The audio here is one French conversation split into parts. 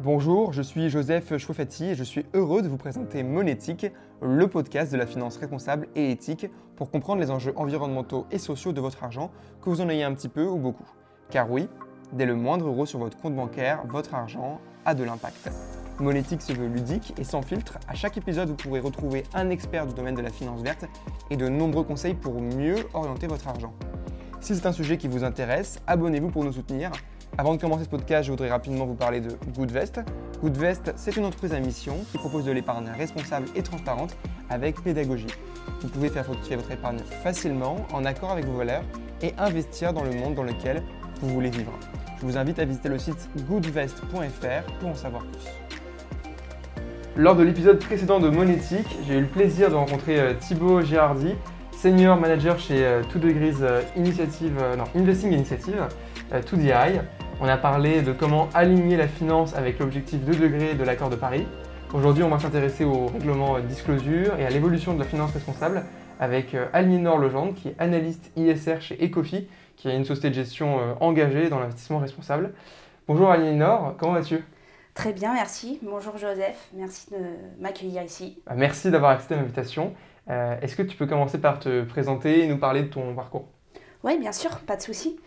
Bonjour, je suis Joseph Chouafati et je suis heureux de vous présenter Monétique, le podcast de la finance responsable et éthique pour comprendre les enjeux environnementaux et sociaux de votre argent, que vous en ayez un petit peu ou beaucoup. Car oui, dès le moindre euro sur votre compte bancaire, votre argent a de l'impact. Monétique se veut ludique et sans filtre. À chaque épisode, vous pourrez retrouver un expert du domaine de la finance verte et de nombreux conseils pour mieux orienter votre argent. Si c'est un sujet qui vous intéresse, abonnez-vous pour nous soutenir. Avant de commencer ce podcast, je voudrais rapidement vous parler de Goodvest. Goodvest, c'est une entreprise à mission qui propose de l'épargne responsable et transparente avec pédagogie. Vous pouvez faire fructifier votre épargne facilement, en accord avec vos valeurs, et investir dans le monde dans lequel vous voulez vivre. Je vous invite à visiter le site goodvest.fr pour en savoir plus. Lors de l'épisode précédent de Monétique, j'ai eu le plaisir de rencontrer euh, Thibaut Girardi, senior manager chez 2 euh, Degrees euh, Initiative, non, Investing Initiative, 2DI. On a parlé de comment aligner la finance avec l'objectif 2 degrés de l'accord de Paris. Aujourd'hui, on va s'intéresser au règlement disclosure et à l'évolution de la finance responsable avec Aliénor Legendre, qui est analyste ISR chez Ecofi, qui est une société de gestion engagée dans l'investissement responsable. Bonjour Aliénor, comment vas-tu? Très bien, merci. Bonjour Joseph, merci de m'accueillir ici. Bah, merci d'avoir accepté l'invitation. Euh, est-ce que tu peux commencer par te présenter et nous parler de ton parcours? Oui, bien sûr, pas de souci.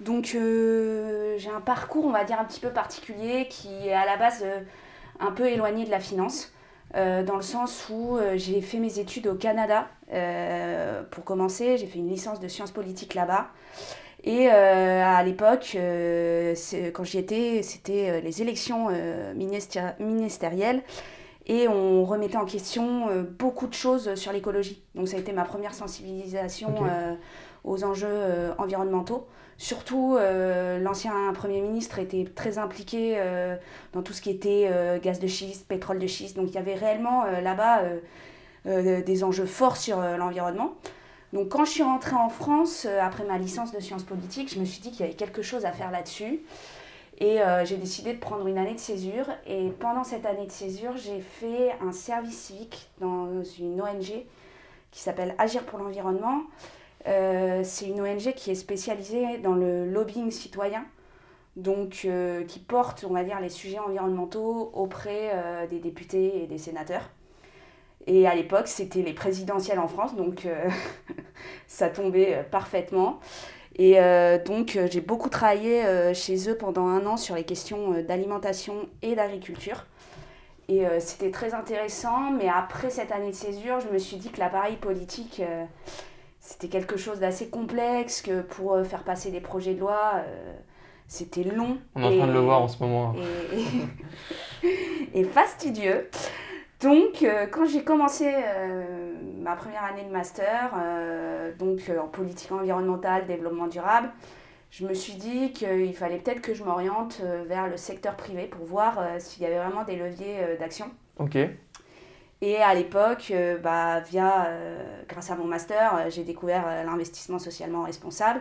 Donc euh, j'ai un parcours, on va dire, un petit peu particulier qui est à la base euh, un peu éloigné de la finance. dans le sens où j'ai fait mes études au Canada. pour commencer, j'ai fait une licence de sciences politiques là-bas. Et euh, à l'époque, euh, quand j'y étais, c'était euh, les élections ministérielles et on remettait en question beaucoup de choses sur l'écologie. Donc ça a été ma première sensibilisation aux enjeux environnementaux. Surtout, l'ancien Premier ministre était très impliqué dans tout ce qui était gaz de schiste, pétrole de schiste. Donc il y avait réellement là-bas des enjeux forts sur l'environnement. Donc quand je suis rentrée en France, euh, après ma licence de sciences politiques, je me suis dit qu'il y avait quelque chose à faire là-dessus. Et euh, j'ai décidé de prendre une année de césure. Et pendant cette année de césure, j'ai fait un service civique dans une ONG qui s'appelle Agir pour l'environnement. Euh, c'est une ONG qui est spécialisée dans le lobbying citoyen, donc qui porte, on va dire, les sujets environnementaux auprès des députés et des sénateurs. Et à l'époque, c'était les présidentielles en France, donc euh, ça tombait euh, parfaitement. Et euh, donc, j'ai beaucoup travaillé chez eux pendant un an sur les questions d'alimentation et d'agriculture. Et c'était très intéressant, mais après cette année de césure, je me suis dit que l'appareil politique, c'était quelque chose d'assez complexe, que pour faire passer des projets de loi, c'était long. On est en train de le voir en ce moment. et fastidieux. Donc, euh, quand j'ai commencé euh, ma première année de master, euh, donc en politique environnementale, développement durable, je me suis dit qu'il fallait peut-être que je m'oriente vers le secteur privé pour voir s'il y avait vraiment des leviers d'action. Ok. Et à l'époque, bah, via, grâce à mon master, j'ai découvert l'investissement socialement responsable.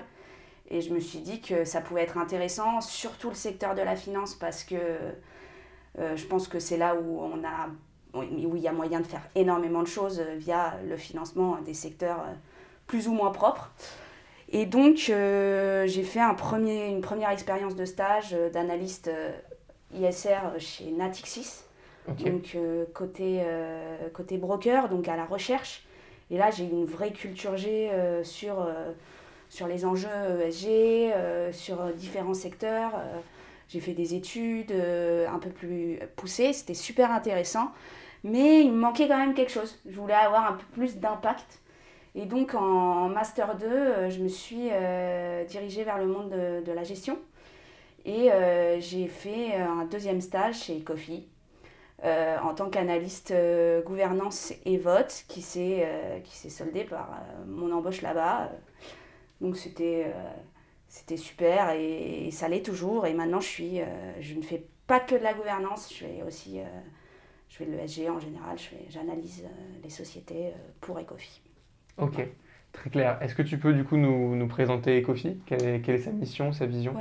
Et je me suis dit que ça pouvait être intéressant, surtout le secteur de la finance, parce que je pense que c'est là où on a où il y a moyen de faire énormément de choses euh, via le financement des secteurs euh, plus ou moins propres. Et donc, euh, j'ai fait un premier, une première expérience de stage d'analyste ISR chez Natixis, donc côté, côté broker, donc à la recherche. Et là, j'ai une vraie culture G sur, sur les enjeux ESG, sur différents secteurs. j'ai fait des études un peu plus poussées, c'était super intéressant. Mais il me manquait quand même quelque chose. Je voulais avoir un peu plus d'impact. Et donc en Master 2, euh, je me suis euh, dirigée vers le monde de, la gestion. Et euh, j'ai fait un deuxième stage chez Coffee en tant qu'analyste gouvernance et vote qui s'est soldé par mon embauche là-bas. donc c'était c'était super et, ça l'est toujours. Et maintenant, je, suis, je ne fais pas que de la gouvernance, je fais aussi je fais de l'ESG en général, j'analyse euh, les sociétés euh, pour Ecofi. Ok, très clair. Est-ce que tu peux du coup nous, nous présenter Ecofi? Quelle est, quelle est, sa mission, sa vision?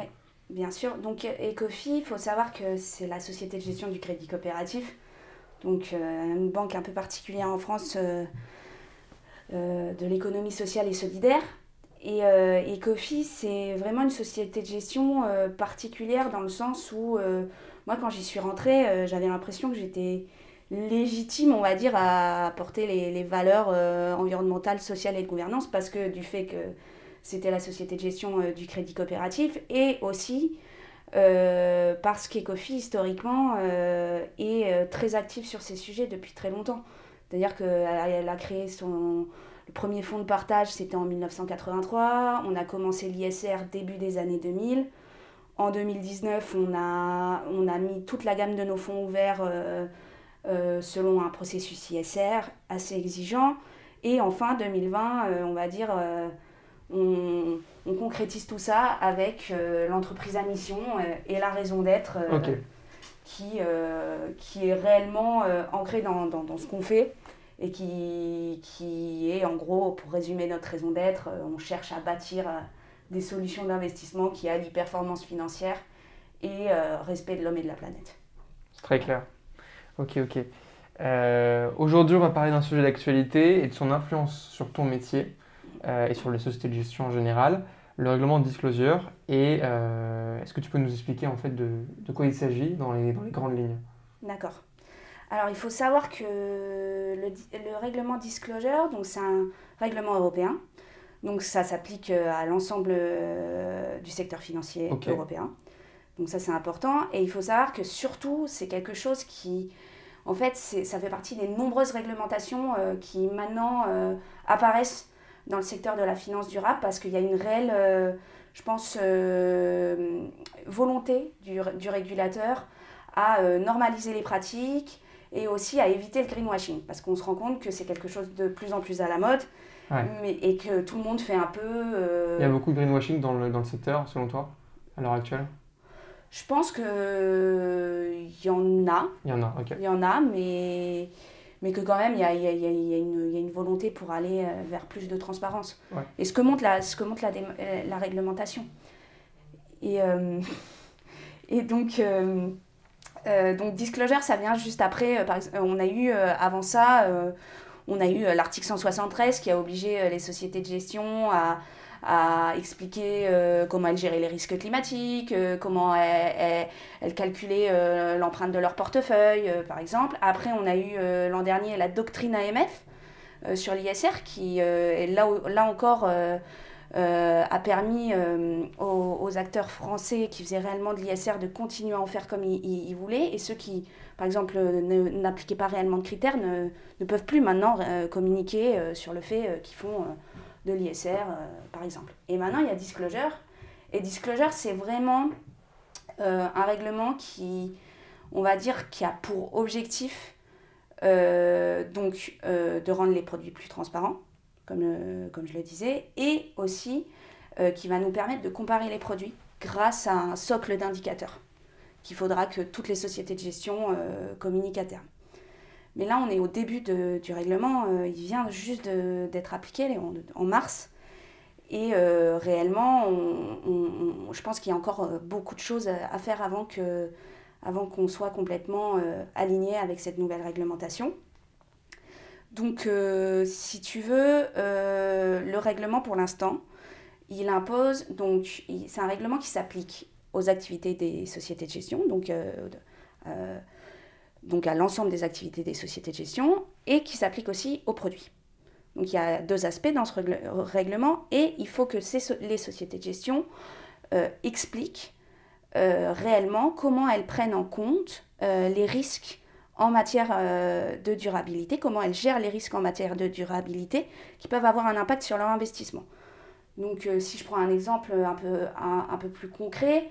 Bien sûr. Donc Ecofi, il faut savoir que c'est la société de gestion du crédit coopératif. Donc euh, une banque un peu particulière en France de l'économie sociale et solidaire. Et euh, Ecofi, c'est vraiment une société de gestion euh, particulière dans le sens où, euh, moi, quand j'y suis rentrée, euh, j'avais l'impression que j'étais légitime, on va dire, à apporter les, les valeurs euh, environnementales, sociales et de gouvernance parce que du fait que c'était la société de gestion euh, du crédit coopératif et aussi euh, parce qu'Ecofi, historiquement, euh, est très active sur ces sujets depuis très longtemps. C'est-à-dire qu'elle a créé son, premier fonds de partage, c'était en 1983. On a commencé l'ISR début des années 2000. En 2019, on a, on a mis toute la gamme de nos fonds ouverts selon un processus ISR assez exigeant. Et en fin 2020, euh, on va dire, on, on concrétise tout ça avec euh, l'entreprise à mission euh, et la raison d'être euh, qui, qui est réellement ancrée dans, dans, dans ce qu'on fait et qui, qui est en gros, pour résumer notre raison d'être, on cherche à bâtir des solutions d'investissement qui allient performance financière et euh, respect de l'homme et de la planète. C'est très clair. Ok, ok. Euh, Aujourd'hui, on va parler d'un sujet d'actualité et de son influence sur ton métier et sur les sociétés de gestion en général, le règlement de disclosure. Et euh, est-ce que tu peux nous expliquer en fait de, de quoi il s'agit dans les, dans les grandes lignes? D'accord. Alors, il faut savoir que le, règlement disclosure, donc c'est un règlement européen. Donc, ça s'applique euh, à l'ensemble euh, du secteur financier européen. Donc, ça, c'est important. Et il faut savoir que surtout, c'est quelque chose qui, en fait, ça fait partie des nombreuses réglementations euh, qui maintenant euh, apparaissent dans le secteur de la finance durable parce qu'il y a une réelle, euh, je pense, euh, volonté du, du régulateur à euh, normaliser les pratiques et aussi à éviter le greenwashing parce qu'on se rend compte que c'est quelque chose de plus en plus à la mode Ouais. mais, et que tout le monde fait un peu... Il y a beaucoup de greenwashing dans le, dans le secteur, selon toi, à l'heure actuelle? Je pense qu'il y en a, Il y en a, ok. il y en a, mais, mais que quand même il y a, y a- y a- y a une, il y a une volonté pour aller euh, vers plus de transparence. Ouais. Et ce que montre la, ce que montre la, euh, la réglementation. Et, euh, et donc, euh, euh, donc, disclosure, ça vient juste après. par on a eu, avant ça, on a eu l'article 173 qui a obligé les sociétés de gestion à, à expliquer euh, comment elles géraient les risques climatiques, euh, comment elles, elles- calculaient euh, l'empreinte de leur portefeuille, par exemple. Après, on a eu l'an dernier la doctrine AMF sur l'ISR qui, là, là encore, a permis aux, acteurs français qui faisaient réellement de l'ISR de continuer à en faire comme ils, voulaient. Et ceux qui, par exemple, n'appliquaient pas réellement de critères ne, peuvent plus maintenant communiquer sur le fait qu'ils font de l'ISR, euh, par exemple. Et maintenant, il y a Disclosure. Et Disclosure, c'est vraiment euh, un règlement qui, on va dire, qui a pour objectif euh, donc, de rendre les produits plus transparents, comme, comme je le disais, et aussi qui va nous permettre de comparer les produits grâce à un socle d'indicateurs qu'il faudra que toutes les sociétés de gestion communiquent à terme. Mais là, on est au début du règlement, euh, il vient juste d'être appliqué en, mars. Et euh, réellement, je pense qu'il y a encore euh, beaucoup de choses à, faire avant que, avant qu'on soit complètement aligné avec cette nouvelle réglementation. Donc, si tu veux, le règlement pour l'instant, il impose, donc, c'est un règlement qui s'applique aux activités des sociétés de gestion, donc, donc à l'ensemble des activités des sociétés de gestion, et qui s'applique aussi aux produits. Donc, il y a deux aspects dans ce règle- règlement, et il faut que les sociétés de gestion euh, expliquent euh, réellement comment elles prennent en compte euh, les risques en matière de durabilité, comment elles gèrent les risques en matière de durabilité qui peuvent avoir un impact sur leur investissement. Donc si je prends un exemple un peu, un peu plus concret,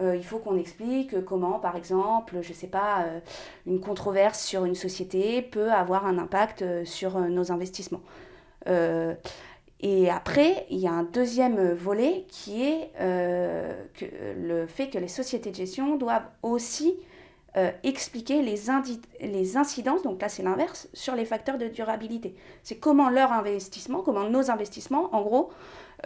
euh, il faut qu'on explique comment, par exemple, je ne sais pas, euh, une controverse sur une société peut avoir un impact euh, sur nos investissements. Et après, il y a un deuxième volet qui est que, le fait que les sociétés de gestion doivent aussi euh, expliquer les, incidences, donc là c'est l'inverse, sur les facteurs de durabilité. C'est comment leur investissement, comment nos investissements, en gros,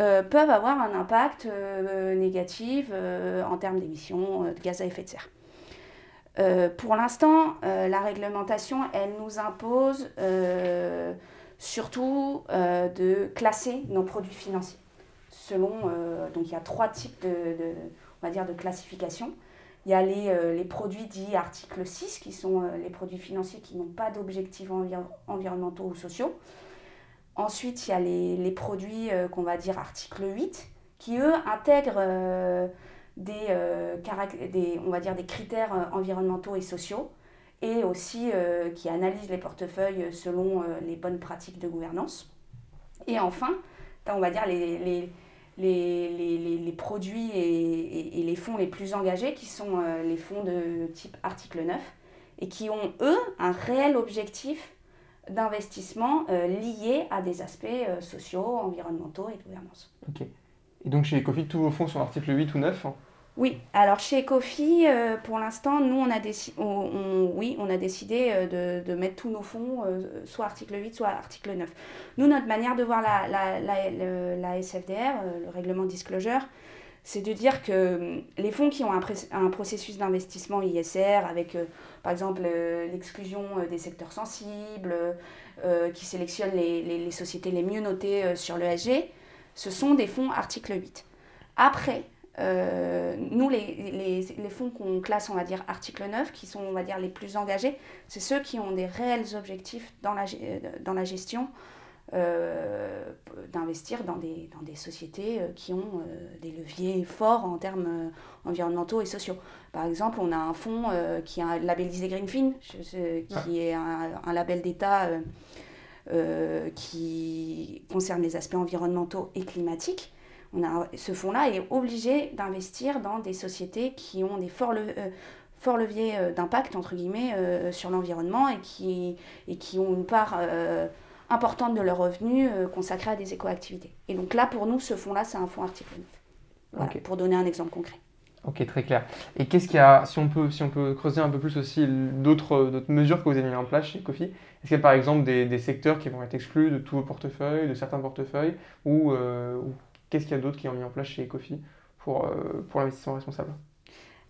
euh, peuvent avoir un impact euh, négatif en termes d'émissions de gaz à effet de serre. Pour l'instant, la réglementation, elle nous impose surtout de classer nos produits financiers selon, donc il y a trois types de, dire, de classification. Il y a les, les, produits dits article 6, qui sont les produits financiers qui n'ont pas d'objectifs environnementaux ou sociaux. Ensuite, il y a les, les produits qu'on va dire article 8, qui eux intègrent des, des, on va dire, des critères environnementaux et sociaux et aussi euh, qui analyse les portefeuilles selon euh, les bonnes pratiques de gouvernance. Et enfin, on va dire les, les, produits et, les fonds les plus engagés qui sont euh, les fonds de type article 9 et qui ont, eux, un réel objectif d'investissement lié à des aspects sociaux, environnementaux et de gouvernance. Ok. Et donc chez Ecofi, tous vos fonds sont article 8 ou 9 oui, alors chez Kofi, euh, pour l'instant, nous, on a, oui, on a décidé euh, de, mettre tous nos fonds, euh, soit article 8, soit article 9. Nous, notre manière de voir la, la, SFDR, le règlement disclosure, c'est de dire que les fonds qui ont un, processus d'investissement ISR, avec par exemple l'exclusion des secteurs sensibles, qui sélectionnent les, les, sociétés les mieux notées sur l'ESG, ce sont des fonds article 8. Après, euh, nous, les, les, les fonds qu'on classe, on va dire, article 9, qui sont, on va dire, les plus engagés, c'est ceux qui ont des réels objectifs dans la, dans la gestion euh, d'investir dans des, dans des sociétés euh, qui ont des leviers forts en termes environnementaux et sociaux. Par exemple, on a un fonds qui est labellisé Greenfin, qui est un, un label d'État qui concerne les aspects environnementaux et climatiques ce fonds-là est obligé d'investir dans des sociétés qui ont des forts, euh, leviers euh, d'impact, entre guillemets, euh, sur l'environnement et qui, et qui ont une part importante de leurs revenus consacrés à des écoactivités. Et donc là, pour nous, ce fonds-là, c'est un fonds article 9. pour donner un exemple concret. Ok, très clair. Et qu'est-ce qu'il y a, si on peut, si on peut creuser un peu plus aussi d'autres mesures que vous avez mises en place chez Kofi, est-ce qu'il y a par exemple des, des, secteurs qui vont être exclus de tous vos portefeuilles, de certains portefeuilles, ou, ou Qu'est-ce qu'il y a d'autre qui ont mis en place chez Ecofi pour, euh, pour l'investissement responsable?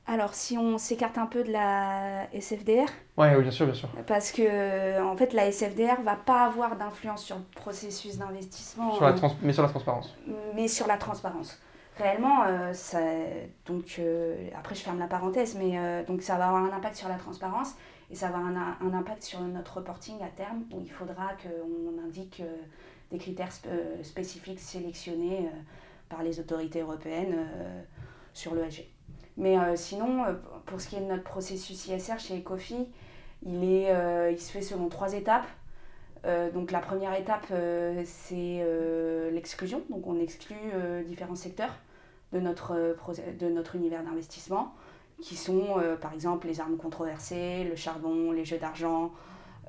Alors, si on s'écarte un peu de la SFDR. Ouais, oui, bien sûr, bien sûr. Parce que, en fait, la SFDR va pas avoir d'influence sur le processus d'investissement. mais sur la transparence. Mais sur la transparence. Réellement, euh, ça, donc, euh, après, je ferme la parenthèse, mais donc ça va avoir un impact sur la transparence et ça va avoir un, un impact sur notre reporting à terme où il faudra qu'on indique des critères euh, spécifiques sélectionnés euh, par les autorités européennes euh, sur l'ESG. Mais sinon, pour ce qui est de notre processus ISR chez Ecofi, il, est, se fait selon trois étapes. donc la première étape, c'est l'exclusion. Donc on exclut différents secteurs de notre, de notre univers d'investissement, qui sont par exemple les armes controversées, le charbon, les jeux d'argent,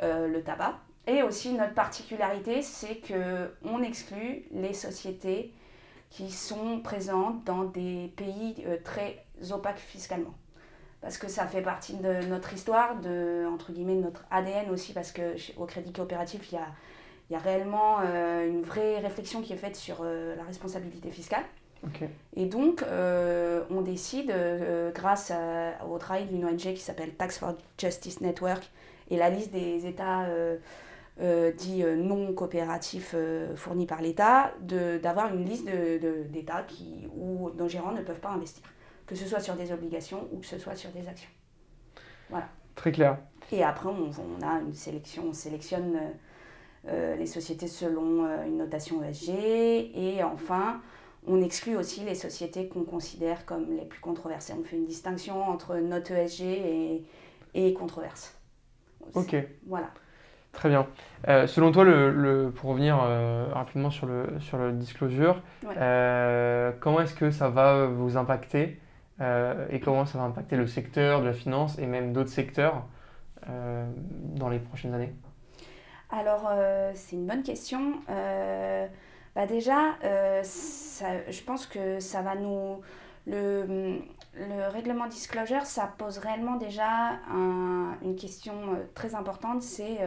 le tabac. Et aussi, notre particularité, c'est qu'on exclut les sociétés qui sont présentes dans des pays euh, très opaques fiscalement. Parce que ça fait partie de notre histoire, de, entre guillemets, de notre ADN aussi, parce qu'au Crédit Coopératif, il y a, il y a réellement euh, une vraie réflexion qui est faite sur euh, la responsabilité fiscale. Et donc, on décide, grâce au travail d'une ONG qui s'appelle Tax for Justice Network et la liste des États euh, dit euh, non coopératif euh, fourni par l'État, d'avoir une liste d'États de, où nos gérants ne peuvent pas investir, que ce soit sur des obligations ou que ce soit sur des actions. Voilà. Très clair. Et après, on, on a une sélection, on sélectionne les sociétés selon une notation ESG. Et enfin, on exclut aussi les sociétés qu'on considère comme les plus controversées. On fait une distinction entre note ESG et, et controverse. Ok. Voilà. Très bien. Euh, selon toi, le, pour revenir euh, rapidement sur le, sur le disclosure, euh, comment est-ce que ça va vous impacter et comment ça va impacter le secteur de la finance et même d'autres secteurs dans les prochaines années? Alors, c'est une bonne question. Bah déjà, je pense que ça va nous... Le, le règlement disclosure, ça pose réellement déjà une question très importante, c'est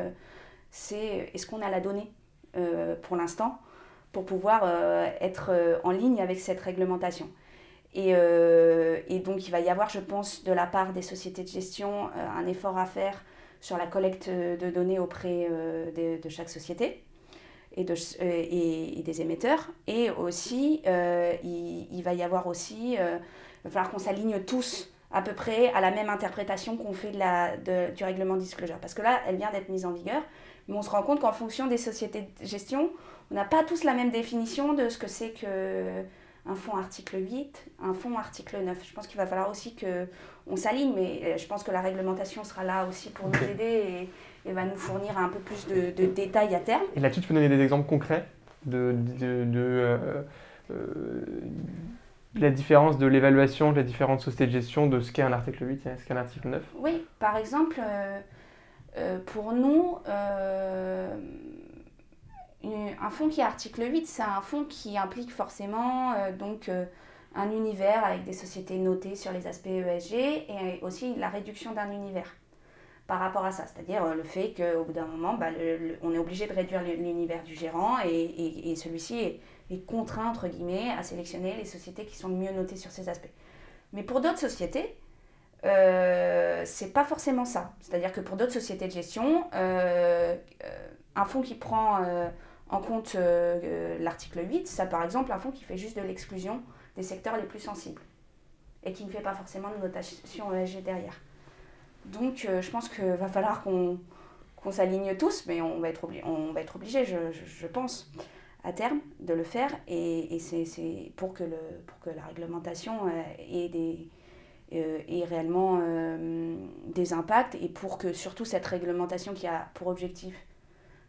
c'est est-ce qu'on a la donnée euh, pour l'instant pour pouvoir euh, être euh, en ligne avec cette réglementation? Et, et, donc il va y avoir, je pense, de la part des sociétés de gestion, un effort à faire sur la collecte de données auprès de, de chaque société. et, de, et, des émetteurs. Et aussi, il, il, va y avoir aussi, il va falloir qu'on s'aligne tous à peu près à la même interprétation qu'on fait de la, de, du règlement disclosure. Parce que là, elle vient d'être mise en vigueur, mais on se rend compte qu'en fonction des sociétés de gestion, on n'a pas tous la même définition de ce que c'est que un fonds article 8, un fonds article 9. Je pense qu'il va falloir aussi qu'on s'aligne, mais euh, je pense que la réglementation sera là aussi pour nous aider et, va nous fournir un peu plus de, de, détails à terme. Et là-dessus, tu peux donner des exemples concrets de, de, de euh, euh, la différence de l'évaluation de la différentes sociétés de gestion de ce qu'est un article 8 et ce qu'est un article 9 Oui, par exemple, pour nous, un fonds qui est article 8, c'est un fonds qui implique forcément euh, donc, euh, un univers avec des sociétés notées sur les aspects ESG et aussi la réduction d'un univers par rapport à ça. C'est-à-dire euh, le fait qu'au bout d'un moment, bah, on est obligé de réduire l'univers du gérant et, celui-ci est, contraint, entre guillemets, à sélectionner les sociétés qui sont mieux notées sur ces aspects. Mais pour d'autres sociétés, euh, c'est pas forcément ça. C'est-à-dire que pour d'autres sociétés de gestion, un fonds qui prend en compte euh, euh, l'article 8, ça par exemple un fonds qui fait juste de l'exclusion des secteurs les plus sensibles et qui ne fait pas forcément de notation ESG derrière. Donc euh, je pense qu'il va falloir qu'on s'aligne tous, mais on va être, obligé, on va être obligé, je, je, pense, à terme, de le faire. Et, et c'est pour, que le, pour que la réglementation ait, des, ait réellement des impacts et pour que surtout cette réglementation qui a pour objectif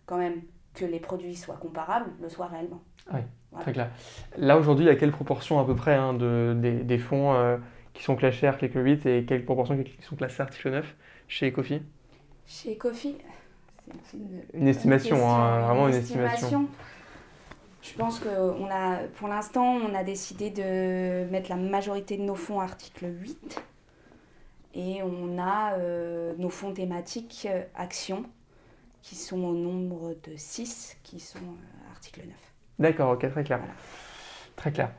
quand même que les produits soient comparables le soient réellement. Oui, très clair. Là, aujourd'hui, il y a quelle proportion à peu près hein, de, des, fonds euh, qui sont classés article 8 et quelle proportion qui sont classés article 9 chez Ecofi Chez Ecofi une, une, estimation, hein, vraiment une, estimation. Je pense que on a, pour l'instant, on a décidé de mettre la majorité de nos fonds article 8 et on a euh, nos fonds thématiques euh, actions qui sont au nombre de 6, qui sont euh, article 9. D'accord, ok, très clair. Très clair.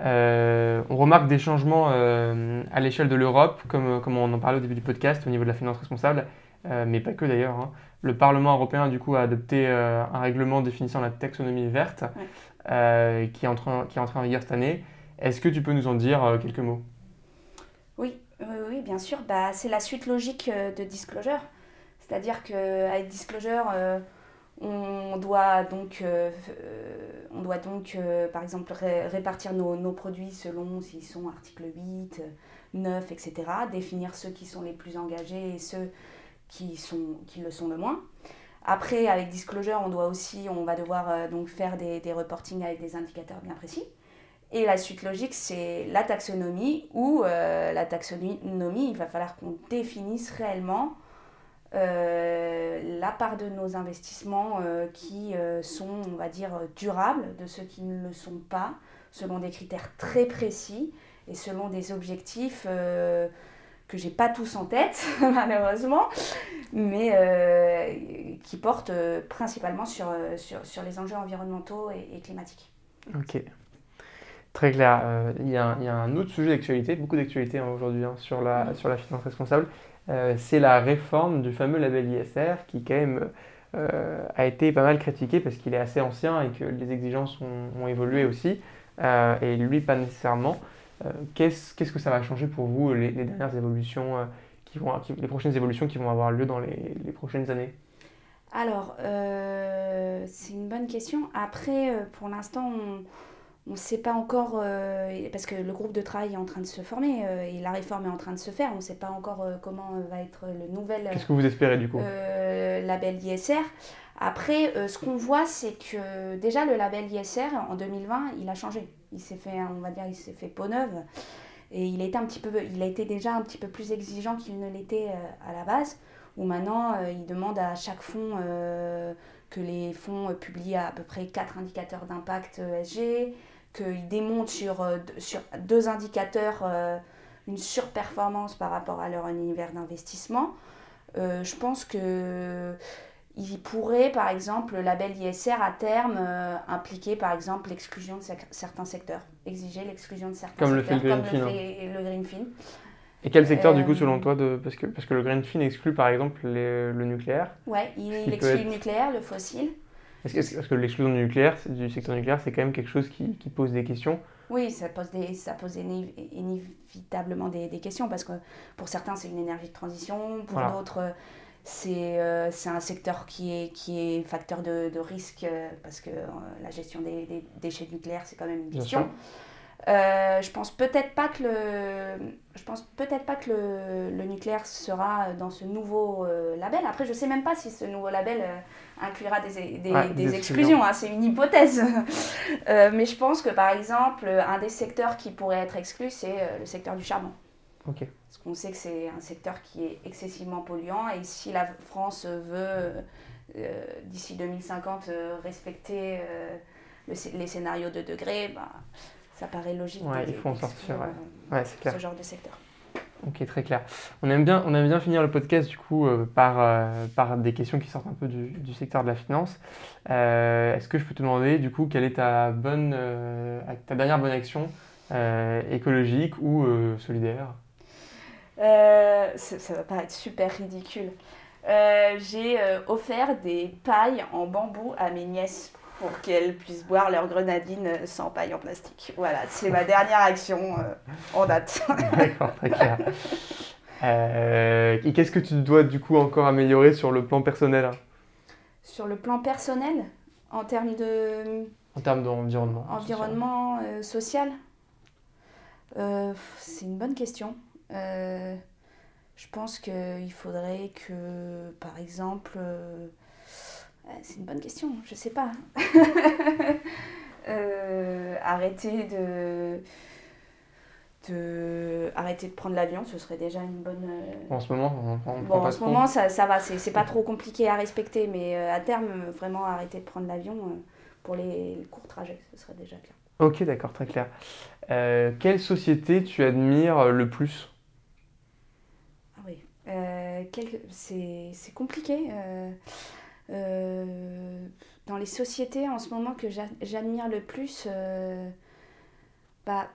Euh, on remarque des changements euh, à l'échelle de l'Europe, comme, comme on en parlait au début du podcast, au niveau de la finance responsable, mais pas que d'ailleurs. Hein. Le Parlement européen, du coup, a adopté un règlement définissant la taxonomie verte, qui, est entré, qui est entré en vigueur cette année. Est-ce que tu peux nous en dire quelques mots? Oui, oui, bien sûr. Bah, c'est la suite logique de Disclosure. C'est-à-dire qu'avec Disclosure, euh, on doit donc, euh, donc euh, par exemple, répartir nos, produits selon s'ils sont article 8, 9, etc. Définir ceux qui sont les plus engagés et ceux qui, sont, le sont le moins. Après, avec Disclosure, on doit aussi, on va devoir donc faire des, des reportings avec des indicateurs bien précis. Et la suite logique, c'est la taxonomie, où la taxonomie, il va falloir qu'on définisse réellement euh, la part de nos investissements euh, qui euh, sont, on va dire, durables, de ceux qui ne le sont pas, selon des critères très précis et selon des objectifs que j'ai pas tous en tête, malheureusement, mais qui portent principalement sur, sur, sur, les enjeux environnementaux et, climatiques. Ok. Très clair. Il y, a, y, a un autre sujet d'actualité, beaucoup d'actualité hein, aujourd'hui hein, sur, la, sur la finance responsable. Euh, c'est la réforme du fameux label ISR qui quand même euh, a été pas mal critiqué parce qu'il est assez ancien et que les exigences ont, évolué aussi, euh, et lui pas nécessairement. Qu'est-ce, que ça va changer pour vous les, dernières évolutions qui vont, les prochaines évolutions qui vont avoir lieu dans les, les prochaines années? Alors, c'est une bonne question. Après, pour l'instant, on on ne sait pas encore, euh, parce que le groupe de travail est en train de se former euh, et la réforme est en train de se faire, on ne sait pas encore euh, comment va être le nouvel Qu'est-ce que vous espérez du coup? label ISR. Après, ce qu'on voit, c'est que déjà le label ISR en 2020, il a changé. Il s'est fait, on va dire, il s'est fait peau neuve et il a été un petit peu, il a été déjà un petit peu plus exigeant qu'il ne l'était à la base. Où maintenant, il demande à chaque fonds que les fonds publient à peu près quatre indicateurs d'impact ESG, qu'ils démontrent sur, euh, sur deux indicateurs euh, une surperformance par rapport à leur univers d'investissement, euh, je pense que il pourrait, par exemple, le label ISR à terme impliquer, par exemple, l'exclusion de certains secteurs, exiger l'exclusion de certains comme secteurs, le fait le Greenfin. le Et quel secteur, du coup, selon toi, de... parce, que, parce que le Greenfin exclut, par exemple, le nucléaire? Oui, il, exclut le nucléaire, le fossile. Est-ce que, l'exclusion du nucléaire, du secteur nucléaire, c'est quand même quelque chose qui, pose des questions Oui, ça pose, des, ça pose inévitablement des, questions parce que pour certains, c'est une énergie de transition, pour d'autres, c'est euh, un secteur qui est, qui est facteur de, de risque euh, parce que euh, la gestion des, des, déchets nucléaires, c'est quand même une question. Euh, je pense peut-être pas que le, je pense peut-être pas que le, le, nucléaire sera dans ce nouveau label. Après, je sais même pas si ce nouveau label inclura des, des, des, exclusions. Hein, c'est une hypothèse. mais je pense que par exemple, un des secteurs qui pourrait être exclu, c'est le secteur du charbon. Ok. Parce qu'on sait que c'est un secteur qui est excessivement polluant et si la France veut, euh, d'ici 2050, euh, respecter euh, les scénarios de degrés, bah, ça paraît logique. Ouais, il faut en sortir. Ouais. c'est clair. Ce genre de secteur. Ok, très clair. On aime bien, on aime bien finir le podcast du coup par, par des questions qui sortent un peu du, du secteur de la finance. Est-ce que je peux te demander du coup quelle est ta, bonne, ta dernière bonne action écologique ou solidaire? Euh, ça, va paraître super ridicule. Euh, j'ai euh, offert des pailles en bambou à mes nièces pour qu'elles puissent boire leur grenadine sans paille en plastique. Voilà, c'est ma dernière action en date. D'accord, très clair. et qu'est-ce que tu dois du coup encore améliorer sur le plan personnel Sur le plan personnel En termes de... En termes d'environnement Environnement social, C'est une bonne question. Euh, je pense qu'il faudrait que, par exemple, euh, c'est une bonne question, je sais pas. Euh, arrêter de, de arrêter de prendre l'avion, ce serait déjà une bonne. En ce moment, on, bon, en ce moment, ça, ça va, c'est pas trop compliqué à respecter, mais à terme, vraiment arrêter de prendre l'avion pour les courts trajets, ce serait déjà bien. Ok, d'accord, très clair. quelle société tu admires le plus? Euh, c'est compliqué. Euh, euh, dans les sociétés en ce moment que j'admire le plus, bah,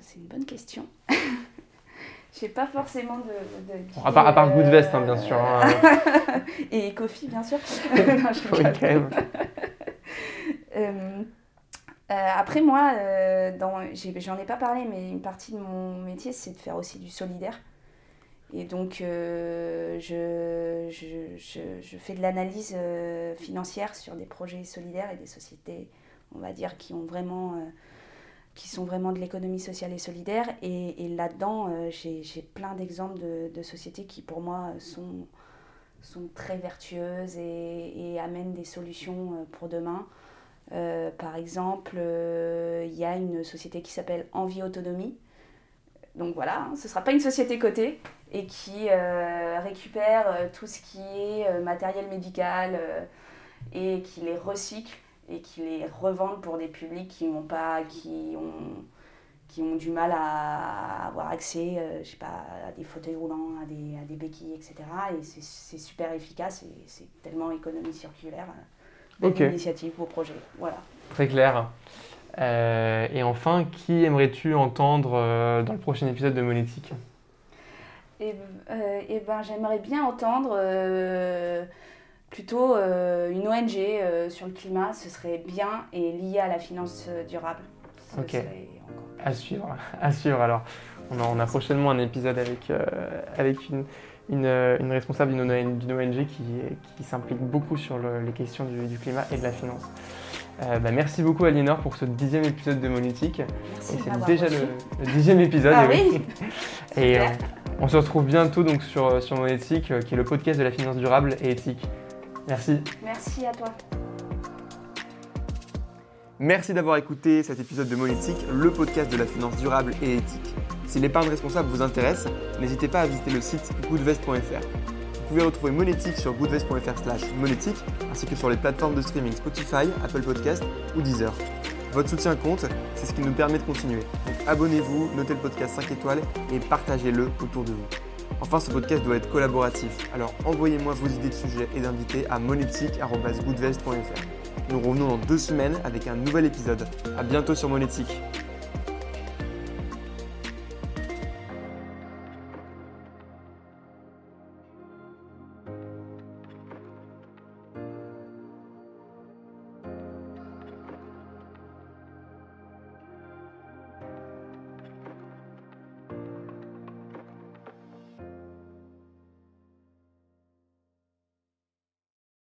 c'est une bonne question. Je n'ai pas forcément de. de à, part, à part Goodvest, hein, bien sûr. Hein. Et Kofi, bien sûr. non, je après, moi, j'en ai, ai, pas parlé, mais une partie de mon métier, c'est de faire aussi du solidaire. Et donc, euh, je, je, je, fais de l'analyse euh, financière sur des projets solidaires et des sociétés, on va dire, qui, ont vraiment, euh, qui sont vraiment de l'économie sociale et solidaire. Et, là-dedans, j'ai plein d'exemples de, de, sociétés qui, pour moi, sont, sont très vertueuses et, et amènent des solutions pour demain. par exemple, il y a une société qui s'appelle Envie Autonomie. Donc voilà, hein, ce ne sera pas une société cotée, et qui euh, récupèrent euh, tout ce qui est euh, matériel médical et qui les recycle et qui les revendent pour des publics qui ont pas qui ont qui ont du mal à avoir accès je sais pas à des fauteuils roulants à des, à des béquilles etc et c'est super efficace et c'est tellement économie circulaire belle okay. initiative beau projet. Voilà. Très clair. Et enfin qui aimerais-tu entendre dans le prochain épisode de Monétique? Et, euh, et ben, j'aimerais bien entendre euh, plutôt euh, une ONG sur le climat, ce serait bien et lié à la finance durable. ok. À suivre, à suivre alors. On a, on a prochainement un épisode avec, avec une, une, une, responsable d'une ONG qui, qui s'implique beaucoup sur les questions du, du, climat et de la finance. bah, merci beaucoup Aliénor pour ce dixième épisode de Monétique. c'est déjà le, dixième épisode. Ah, oui. et, on se retrouve bientôt donc sur, euh, sur Monétique, euh, qui est le podcast de la finance durable et éthique. Merci. Merci à toi. Merci d'avoir écouté cet épisode de Monétique, le podcast de la finance durable et éthique. Si l'épargne responsable vous intéresse, n'hésitez pas à visiter le site goodvest.fr. Vous pouvez retrouver Monétique sur goodvest.fr slash monétique, ainsi que sur les plateformes de streaming Spotify, Apple Podcast ou Deezer. Votre soutien compte, c'est ce qui nous permet de continuer. Donc abonnez-vous, notez le podcast 5 étoiles et partagez-le autour de vous. Enfin, ce podcast doit être collaboratif, alors envoyez-moi vos idées de sujets et d'invités à monétique.goodvest.fr. Nous revenons dans deux semaines avec un nouvel épisode. A bientôt sur Monétique.